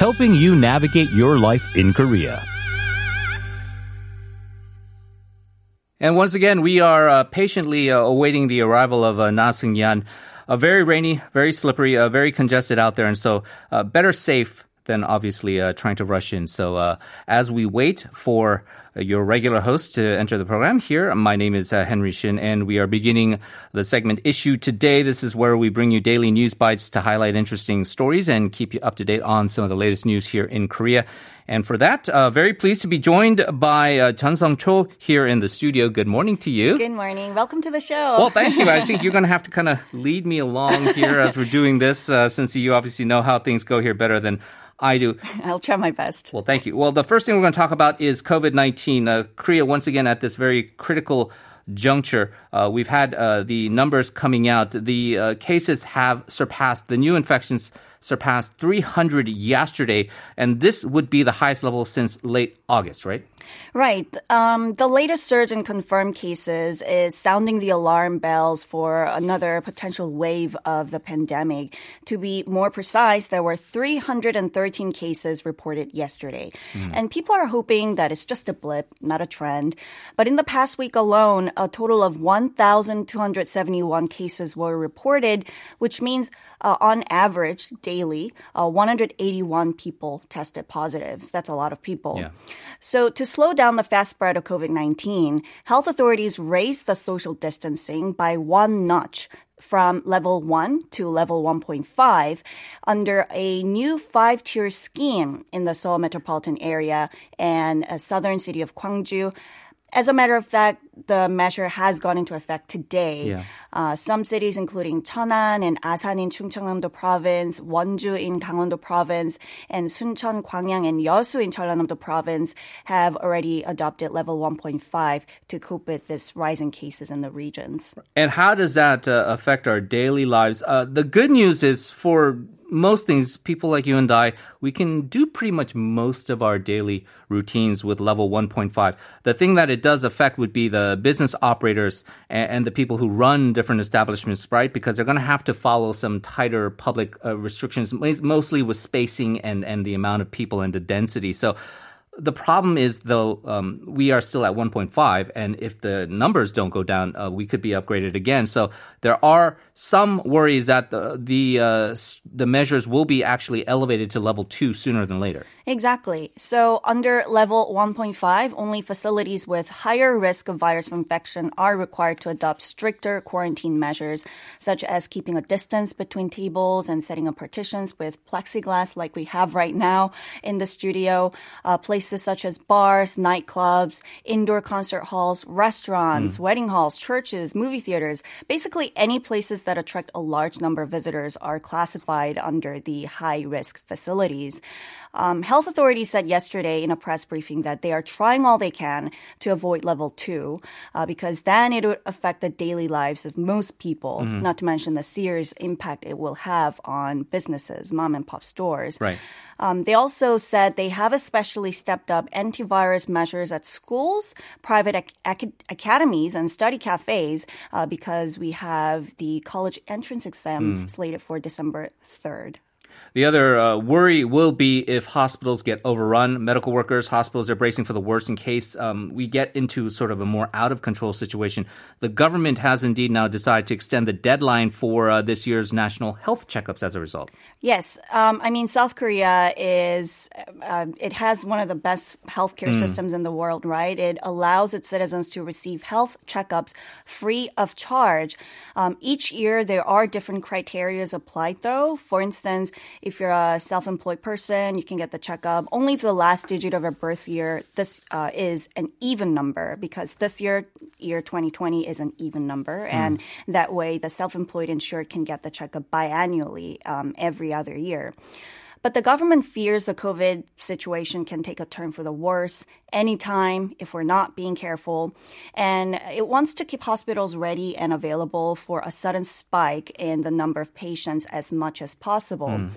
helping you navigate your life in Korea. And once again, we are uh, patiently uh, awaiting the arrival of uh, Na Seungyeon. Uh, very rainy, very slippery, uh, very congested out there, and so uh, better safe than obviously uh, trying to rush in. So as we wait for your regular host to enter the program here, my name is uh, Henry Shin, and we are beginning the segment issue today. This is where we bring you daily news bites to highlight interesting stories and keep you up to date on some of the latest news here in Korea. And for that, uh, very pleased to be joined by uh, Chun Sung Cho here in the studio. Good morning to you. Good morning. Welcome to the show. Well, thank you. I think you're going to have to kind of lead me along here as we're doing this, uh, since you obviously know how things go here better than I do. I'll try my best. Well, thank you. Well, the first thing we're going to talk about is COVID 19. Uh, Korea, once again, at this very critical juncture. Uh, we've had uh, the numbers coming out. The uh, cases have surpassed, the new infections surpassed 300 yesterday, and this would be the highest level since late August, right? Right. Um, the latest surge in confirmed cases is sounding the alarm bells for another potential wave of the pandemic. To be more precise, there were 313 cases reported yesterday. And people are hoping that it's just a blip, not a trend. But in the past week alone, a total of 1,271 cases were reported, which means uh, on average daily, uh, 181 people tested positive. That's a lot of people. Yeah. So, to slow down the fast spread of COVID 19, health authorities raised the social distancing by one notch from level 1 to level 1.5 under a new five tier scheme in the Seoul metropolitan area and a southern city of Gwangju. As a matter of fact, the measure has gone into effect today. Yeah. Some cities, including Cheonan and Asan in Chungcheongnam-do province, Wonju in Gangwon-do province, and Suncheon, Gwangyang, and Yeosu in Jeollanam-do province, have already adopted level 1.5 to cope with this rising cases in the regions. And how does that uh, affect our daily lives? Uh, the good news is for most things, people like you and I, we can do pretty much most of our daily routines with level 1.5. The thing that it does affect would be the business operators and, and the people who run different establishments, right? Because they're going to have to follow some tighter public uh, restrictions, mostly with spacing and, and the amount of people and the density. So, the problem is, though, um, we are still at 1.5, and if the numbers don't go down, uh, we could be upgraded again. So there are some worries that the the, uh, the measures will be actually elevated to level two sooner than later. Exactly. So under level 1.5, only facilities with higher risk of virus infection are required to adopt stricter quarantine measures, such as keeping a distance between tables and setting up partitions with plexiglass like we have right now in the studio. Uh, places such as bars, nightclubs, indoor concert halls, restaurants, hmm. wedding halls, churches, movie theaters, basically any places that attract a large number of visitors are classified under the high risk facilities. Um, health authorities said yesterday in a press briefing that they are trying all they can to avoid level two uh, because then it would affect the daily lives of most people, not to mention the serious impact it will have on businesses, mom and pop stores. Right. Um, they also said they have especially stepped up antivirus measures at schools, private ac- ac- academies, and study cafes uh, because we have the college entrance exam slated for December 3rd. The other uh, worry will be if hospitals get overrun. Medical workers, hospitals are bracing for the worst in case um, we get into sort of a more out of control situation. The government has indeed now decided to extend the deadline for uh, this year's national health checkups as a result. Yes, um, I mean South Korea is uh, it has one of the best healthcare systems in the world, right? It allows its citizens to receive health checkups free of charge. Um, each year there are different criterias applied, though. For instance, if you're a self-employed person, you can get the checkup only if the last digit of your birth year. This uh, is an even number because this year, year 2020, is an even number, and that way the self-employed insured can get the checkup biannually um, every other year. But the government fears the COVID situation can take a turn for the worse anytime if we're not being careful. And it wants to keep hospitals ready and available for a sudden spike in the number of patients as much as possible. Mm.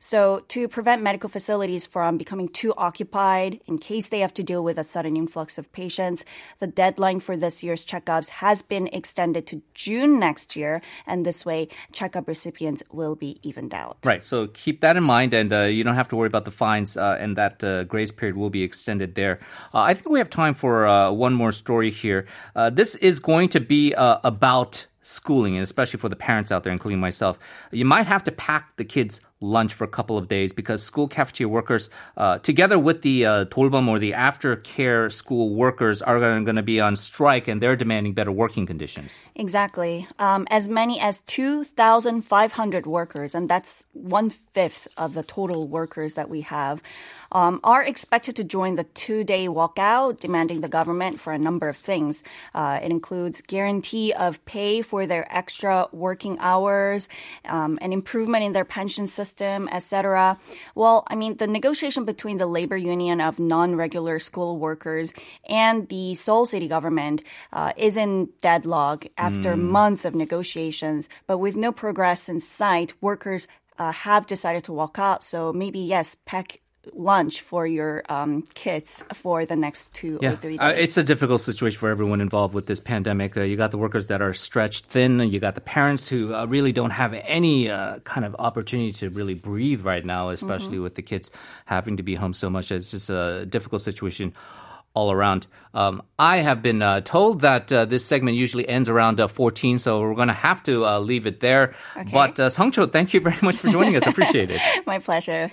So to prevent medical facilities from becoming too occupied in case they have to deal with a sudden influx of patients, the deadline for this year's checkups has been extended to June next year. And this way, checkup recipients will be evened out. Right. So keep that in mind, and uh, you don't have to worry about the fines, uh, and that uh, grace period will be extended there. Uh, I think we have time for uh, one more story here. Uh, this is going to be about schooling, and especially for the parents out there, including myself. You might have to pack the kids lunch for a couple of days because school cafeteria workers, uh, together with the uh, or the aftercare school workers, are going to be on strike and they're demanding better working conditions. Exactly. Um, as many as 2,500 workers, and that's one fifth of the total workers that we have, um, are expected to join the two day walkout, demanding the government for a number of things. Uh, it includes guarantee of pay for their extra working hours, um, an improvement in their pension system etc. Well, I mean, the negotiation between the labor union of non-regular school workers and the Seoul city government uh, is in deadlock after mm. months of negotiations, but with no progress in sight, workers uh, have decided to walk out. So maybe yes, pack lunch for your um, kids for the next two yeah. or three uh, days. Uh, it's a difficult situation for everyone involved with this pandemic. Uh, you got the workers that are stretched thin. You got the parents who uh, really don't have any uh, kind of opportunity to really breathe right now, especially mm-hmm. with the kids having to be home so much. It's just a difficult situation all around. Um, I have been uh, told that uh, this segment usually ends around uh, 14, so we're going to have to uh, leave it there. Okay. But uh, Songcho, thank you very much for joining us. Appreciate it. My pleasure.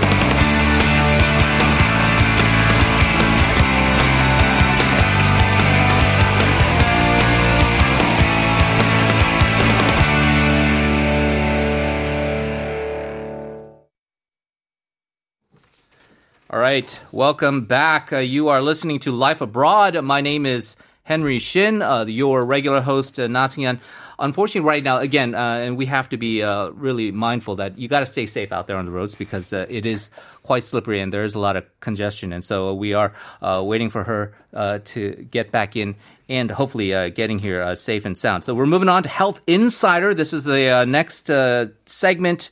All right, welcome back. Uh, you are listening to Life Abroad. My name is Henry Shin, uh, your regular host, uh, Na Seungyeon. Unfortunately, right now, again, uh, and we have to be uh, really mindful that you got to stay safe out there on the roads because uh, it is quite slippery and there is a lot of congestion. And so we are uh, waiting for her to get back in and hopefully getting here safe and sound. So we're moving on to Health Insider. This is the next segment.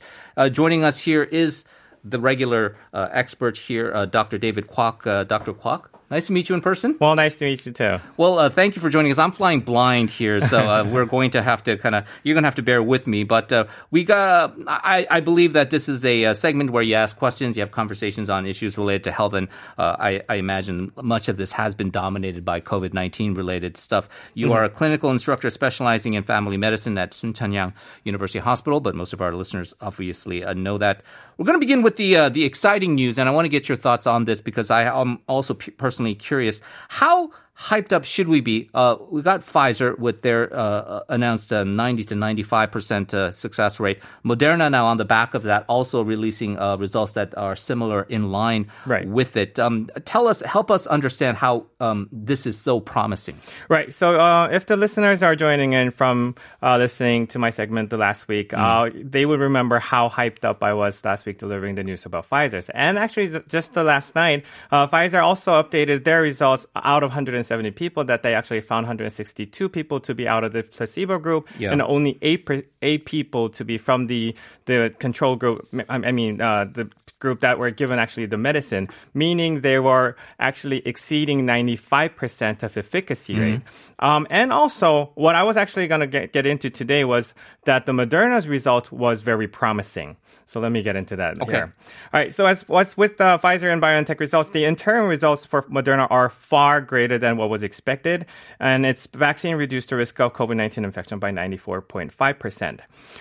joining us here is the regular uh, expert here, uh, Dr. David Kwok. Uh, Dr. Kwok, Nice to meet you in person. Well, nice to meet you too. Well, uh, thank you for joining us. I'm flying blind here, so uh, we're going to have to kind of you're going to have to bear with me. But uh, we got I, I believe that this is a, a, segment where you ask questions, you have conversations on issues related to health, and uh, I, I, imagine much of this has been dominated by COVID nineteen related stuff. You mm-hmm. are a clinical instructor specializing in family medicine at Soonchunhyang University Hospital, but most of our listeners obviously uh, know that. We're going to begin with the uh, the exciting news, and I want to get your thoughts on this because I am also p- personally curious how hyped up should we be? Uh, we got Pfizer with their uh, uh announced uh, 90 to 95 percent uh, success rate. Moderna now on the back of that also releasing uh, results that are similar in line right. with it. Um, tell us, help us understand how um, this is so promising. Right. So if the listeners are joining in from listening to my segment the last week, mm. they would remember how hyped up I was last week delivering the news about Pfizer's. And actually, just the last night, Pfizer also updated their results out of 100. 170 people that they actually found 162 people to be out of the placebo group yeah. and only eight, eight people to be from the, the control group. I mean, uh, the group that were given actually the medicine, meaning they were actually exceeding 95% of efficacy mm-hmm. rate. Um, and also, what I was actually going to get, into today was that the Moderna's result was very promising. So let me get into that okay. here. All right. So as what's with the Pfizer and BioNTech results, the interim results for Moderna are far greater than what was expected, and its vaccine reduced the risk of COVID-19 infection by 94.5 percent.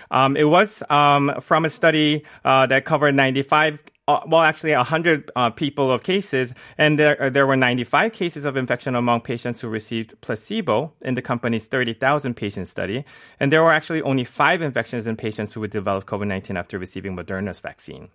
Um, it was um, from a study uh, that covered 95 uh, well, actually 100 uh, people of cases, and there, uh, there were 95 cases of infection among patients who received placebo in the company's 30,000 patient study. And there were actually only five infections in patients who would develop COVID 19 after receiving Moderna's vaccine.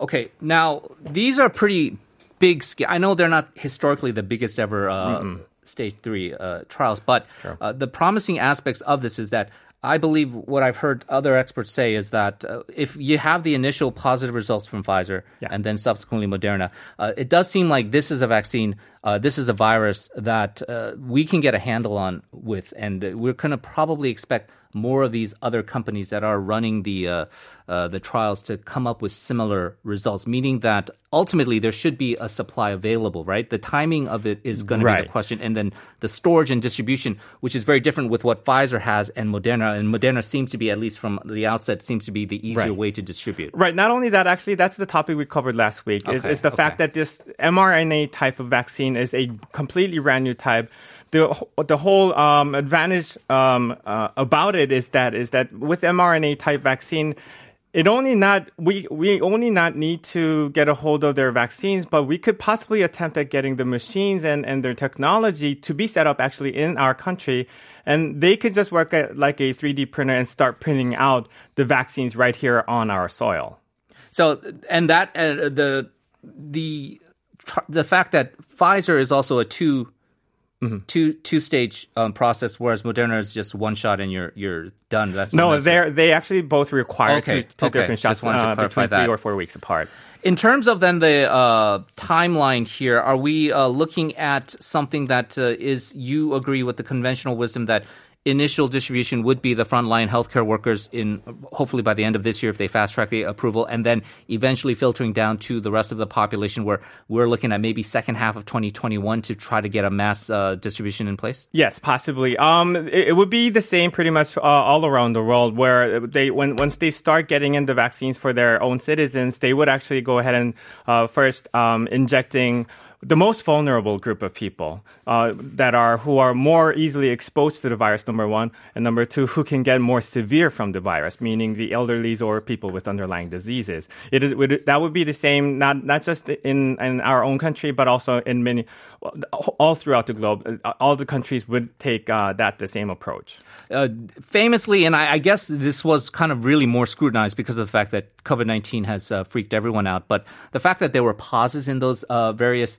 Okay, now these are pretty big. I know they're not historically the biggest ever uh, stage three uh, trials, but uh, the promising aspects of this is that I believe what I've heard other experts say is that uh, if you have the initial positive results from Pfizer Yeah. and then subsequently Moderna, uh, it does seem like this is a vaccine, uh, this is a virus that uh, we can get a handle on with, and we're going to probably expect more of these other companies that are running the uh, uh, the trials to come up with similar results. Meaning that ultimately there should be a supply available, right? The timing of it is going to be the question, and then the storage and distribution, which is very different with what Pfizer has and Moderna. And Moderna seems to be, at least from the outset, seems to be the easier Right. way to distribute. Right. Not only that, actually, that's the topic we covered last week. Is, Okay, is the fact that this mRNA type of vaccine is a completely brand new type. The the whole um, advantage um, uh, about it is that is that with mRNA type vaccine. It only not we we only not need to get a hold of their vaccines, but we could possibly attempt at getting the machines and, and their technology to be set up actually in our country, and they could just work at like a 3D printer and start printing out the vaccines right here on our soil. So, and that uh, the the the fact that Pfizer is also a 2 Mm-hmm. two two stage um, process, whereas Moderna is just one shot and you're you're done. That's No, they they actually both require Okay, two, two okay. different shots Just wanted to uh, between three or four weeks apart. In terms of then the uh, timeline here, are we uh, looking at something that uh, is you agree with the conventional wisdom that initial distribution would be the frontline healthcare workers in hopefully by the end of this year if they fast track the approval, and then eventually filtering down to the rest of the population where we're looking at maybe second half of 2021 to try to get a mass uh, distribution in place? Yes, possibly. Um, it, it would be the same pretty much uh, all around the world, where they when once they start getting in the vaccines for their own citizens, they would actually go ahead and uh, first um, injecting. The most vulnerable group of people uh, that are who are more easily exposed to the virus, number one, and number two, who can get more severe from the virus, meaning the elderlies or people with underlying diseases. It is that would be the same, not not just in in our own country, but also in many all throughout the globe. All the countries would take uh, that the same approach. uh, famously, and I, I guess this was kind of really more scrutinized because of the fact that COVID 19 has uh, freaked everyone out. But the fact that there were pauses in those uh, various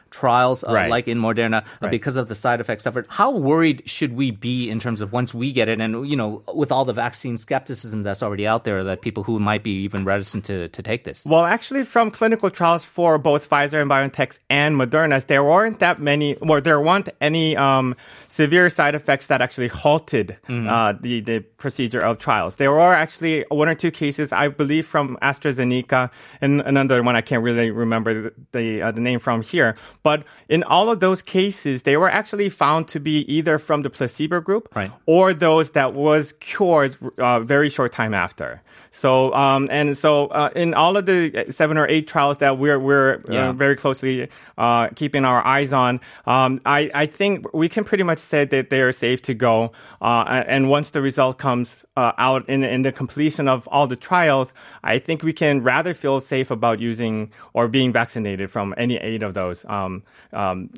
trials, uh, Right. like in Moderna, uh, Right. because of the side effects suffered, how worried should we be in terms of once we get it? And, you know, with all the vaccine skepticism that's already out there, that people who might be even reticent to, to take this. Well, actually, from clinical trials for both Pfizer and BioNTech and Moderna's, there weren't that many, or there weren't any um, severe side effects that actually halted uh, the the procedure of trials. There were actually one or two cases, I believe, from AstraZeneca, and another one I can't really remember the the, uh, the name from here. But in all of those cases, they were actually found to be either from the placebo group Right. or those that was cured uh, very short time after. So um, and so uh, in all of the seven or eight trials that we're we're Yeah. uh, very closely uh, keeping our eyes on, um, I I think we can pretty much say that they are safe to go. Uh, and once the result comes uh, out in in the completion of all the trials, I think we can rather feel safe about using or being vaccinated from any eight of those um, um,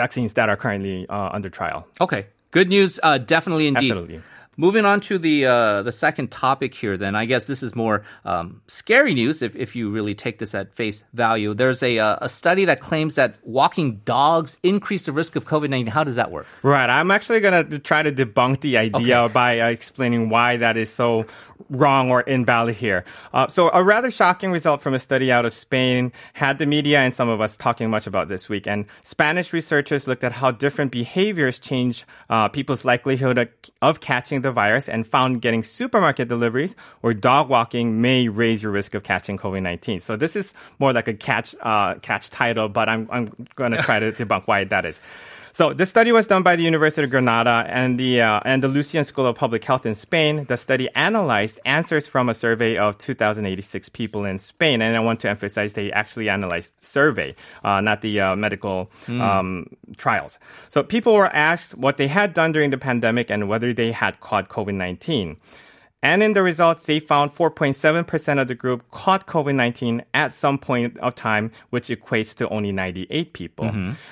vaccines that are currently uh, under trial. Okay. Good news, uh, definitely indeed. Absolutely. Moving on to the uh, the second topic here, then I guess this is more um, scary news if, if you really take this at face value. There's a uh, a study that claims that walking dogs increase the risk of COVID nineteen. How does that work? Right. I'm actually going to try to debunk the idea by uh, explaining why that is so wrong or invalid here. Uh, so, a rather shocking result from a study out of Spain had the media and some of us talking much about this week. And Spanish researchers looked at how different behaviors change uh, people's likelihood of, of catching the virus and found getting supermarket deliveries or dog walking may raise your risk of catching COVID 19. So, this is more like a catch, uh, catch title, but I'm, I'm going to try to debunk why that is. So this study was done by the University of Granada and the uh, Andalusian School of Public Health in Spain. The study analyzed answers from a survey of 2,086 people in Spain, and I want to emphasize they actually analyzed survey, uh, not the uh, medical um, trials. So people were asked what they had done during the pandemic and whether they had caught COVID 19. And in the results, they found 4.7% of the group caught COVID 19 at some point of time, which equates to only 98 people.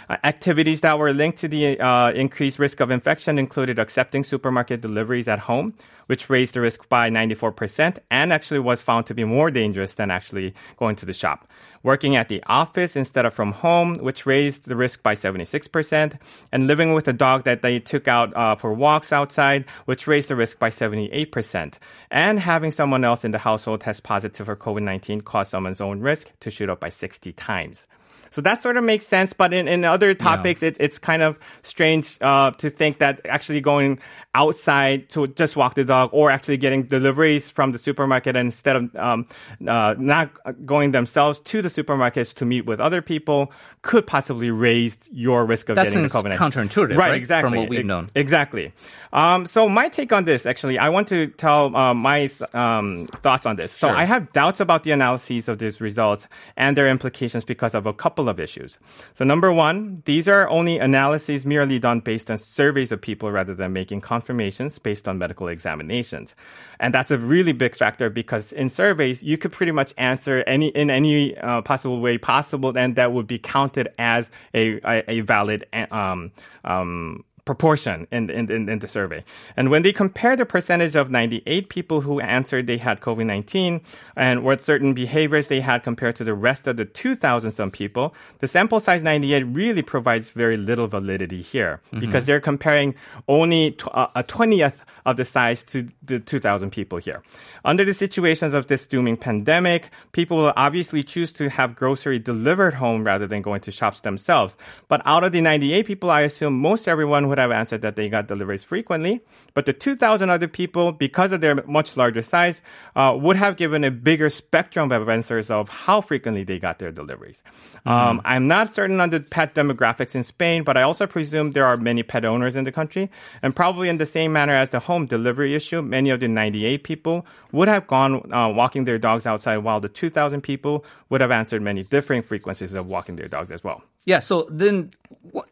Uh, activities that were linked to the uh, increased risk of infection included accepting supermarket deliveries at home, which raised the risk by 94% and actually was found to be more dangerous than actually going to the shop. Working at the office instead of from home, which raised the risk by 76%, and living with a dog that they took out uh, for walks outside, which raised the risk by 78%. And having someone else in the household test positive for COVID 19 caused someone's own risk to shoot up by 60 times. So that sort of makes sense, but in, in other topics, it, it's kind of strange uh, to think that actually going outside to just walk the dog or actually getting deliveries from the supermarket instead of um, uh, not going themselves to the supermarkets to meet with other people could possibly raise your risk of That getting the COVID-19. counterintuitive, right? right? Exactly. From what we've known. Exactly. Um, so my take on this, actually, I want to tell uh, my um, thoughts on this. So Sure. I have doubts about the analyses of these results and their implications because of a couple of issues. So number one, these are only analyses merely done based on surveys of people rather than making confirmations based on medical examinations. And that's a really big factor because in surveys, you could pretty much answer any, in any uh, possible way possible, and that would be counted as a, a, a valid, um, um, proportion in, in, in, in the survey. And when they compare the percentage of 98 people who answered they had COVID-19 and what certain behaviors they had compared to the rest of the 2,000 some people, the sample size 98 really provides very little validity here because they're comparing only tw- uh, a 20th of the size to the 2,000 people here. Under the situations of this dooming pandemic, people will obviously choose to have grocery delivered home rather than going to shops themselves. But out of the 98 people, I assume most everyone would have answered that they got deliveries frequently. But the 2,000 other people, because of their much larger size, uh, would have given a bigger spectrum of answers of how frequently they got their deliveries. Um, I'm not certain on the pet demographics in Spain, but I also presume there are many pet owners in the country. And probably in the same manner as the home delivery issue, many of the 98 people would have gone uh, walking their dogs outside, while the 2,000 people would have answered many differing frequencies of walking their dogs as well. Yeah, so then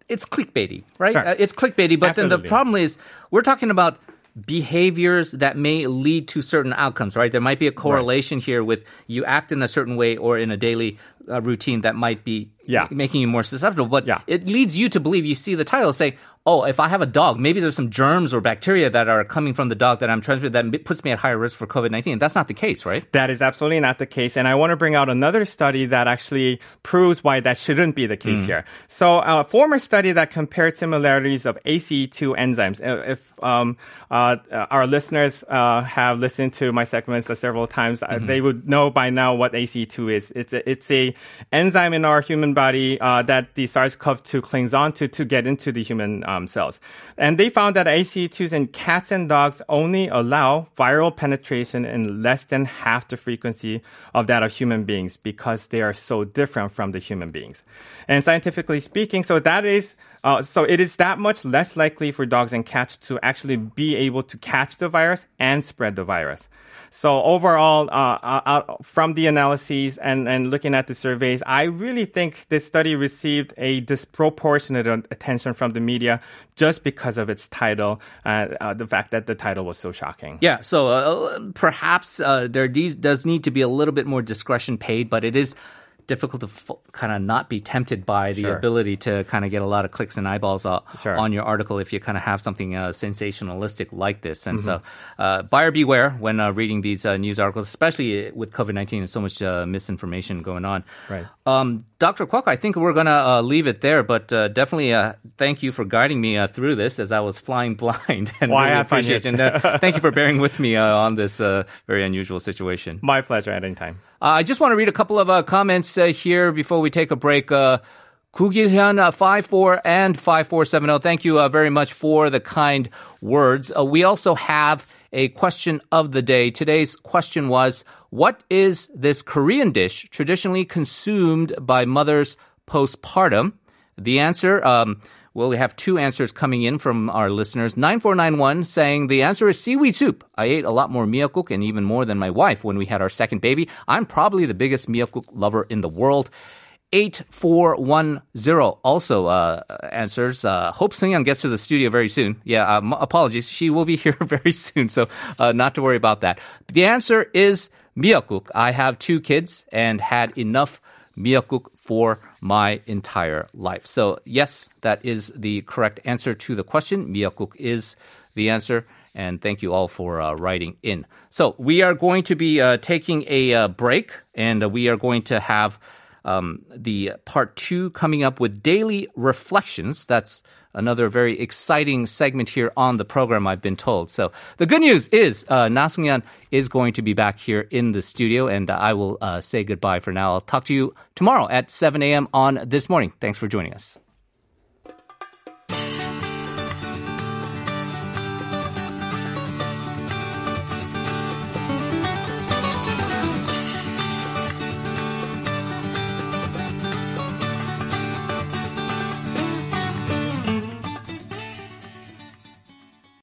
it's clickbaity, right? Sure. Uh, it's clickbaity, but then the problem is we're talking about behaviors that may lead to certain outcomes, right? There might be a correlation here with you act in a certain way or in a daily uh, routine that might be Yeah. making you more susceptible, but Yeah. it leads you to believe you see the title say, oh, if I have a dog, maybe there's some germs or bacteria that are coming from the dog that I'm transmitting that puts me at higher risk for COVID-19. That's not the case, right? That is absolutely not the case. And I want to bring out another study that actually proves why that shouldn't be the case here. So, a former study that compared similarities of ACE2 enzymes. Uh, If um, uh, our listeners uh, have listened to my segments uh, several times, uh, they would know by now what ACE2 is. It's a, it's a enzyme in our human body uh, that the SARS-CoV-2 clings onto to get into the human um, cells. And they found that ACE2s in cats and dogs only allow viral penetration in less than half the frequency of that of human beings because they are so different from the human beings. And scientifically speaking, so that is uh, so it is that much less likely for dogs and cats to actually be able to catch the virus and spread the virus. So overall, uh, uh, from the analyses and, and looking at the surveys, I really think this study received a disproportionate attention from the media just because of its title, uh, uh, the fact that the title was so shocking. Yeah, so uh, perhaps there does need to be a little bit more discretion paid, but it is difficult to f- kind of not be tempted by the Sure. ability to kind of get a lot of clicks and eyeballs uh, Sure. on your article if you kind of have something uh, sensationalistic like this. And so, Mm-hmm. uh, buyer beware when uh, reading these uh, news articles, especially with COVID 19 and so much uh, misinformation going on. Right. Um, Dr. Kwok, I think we're going to uh, leave it there, but uh, definitely uh, thank you for guiding me uh, through this as I was flying blind. and Why really fun, appreciate it. And uh, thank you for bearing with me uh, on this uh, very unusual situation. My pleasure at any time. Uh, I just want to read a couple of uh, uh, here before we take a break. Uh, Kugilhyun uh, 54 and 5470. Thank you uh, very much for the kind words. Uh, we also have a question of the day. Today's question was What is this Korean dish traditionally consumed by mothers postpartum? The answer, um, well, we have two answers coming in from our listeners. 9491 saying the answer is seaweed soup. I ate a lot more miyeokguk and even more than my wife when we had our second baby. I'm probably the biggest miyeokguk lover in the world. 8410 also uh, answers. Uh, hope Seungyeon gets to the studio very soon. Yeah, um, apologies. She will be here very soon, so uh, not to worry about that. The answer is miyeokguk. I have two kids and had enough miyeokguk for my entire life. So, yes, that is the correct answer to the question. Miyeokguk is the answer. And thank you all for uh, writing in. So, we are going to be uh, taking a uh, break and we are going to have um, the part two coming up with daily reflections. That's another very exciting segment here on the program, I've been told. So the good news is uh, is going to be back here in the studio, and I will uh, say goodbye for now. I'll talk to you tomorrow at 7 a.m. on This Morning. Thanks for joining us.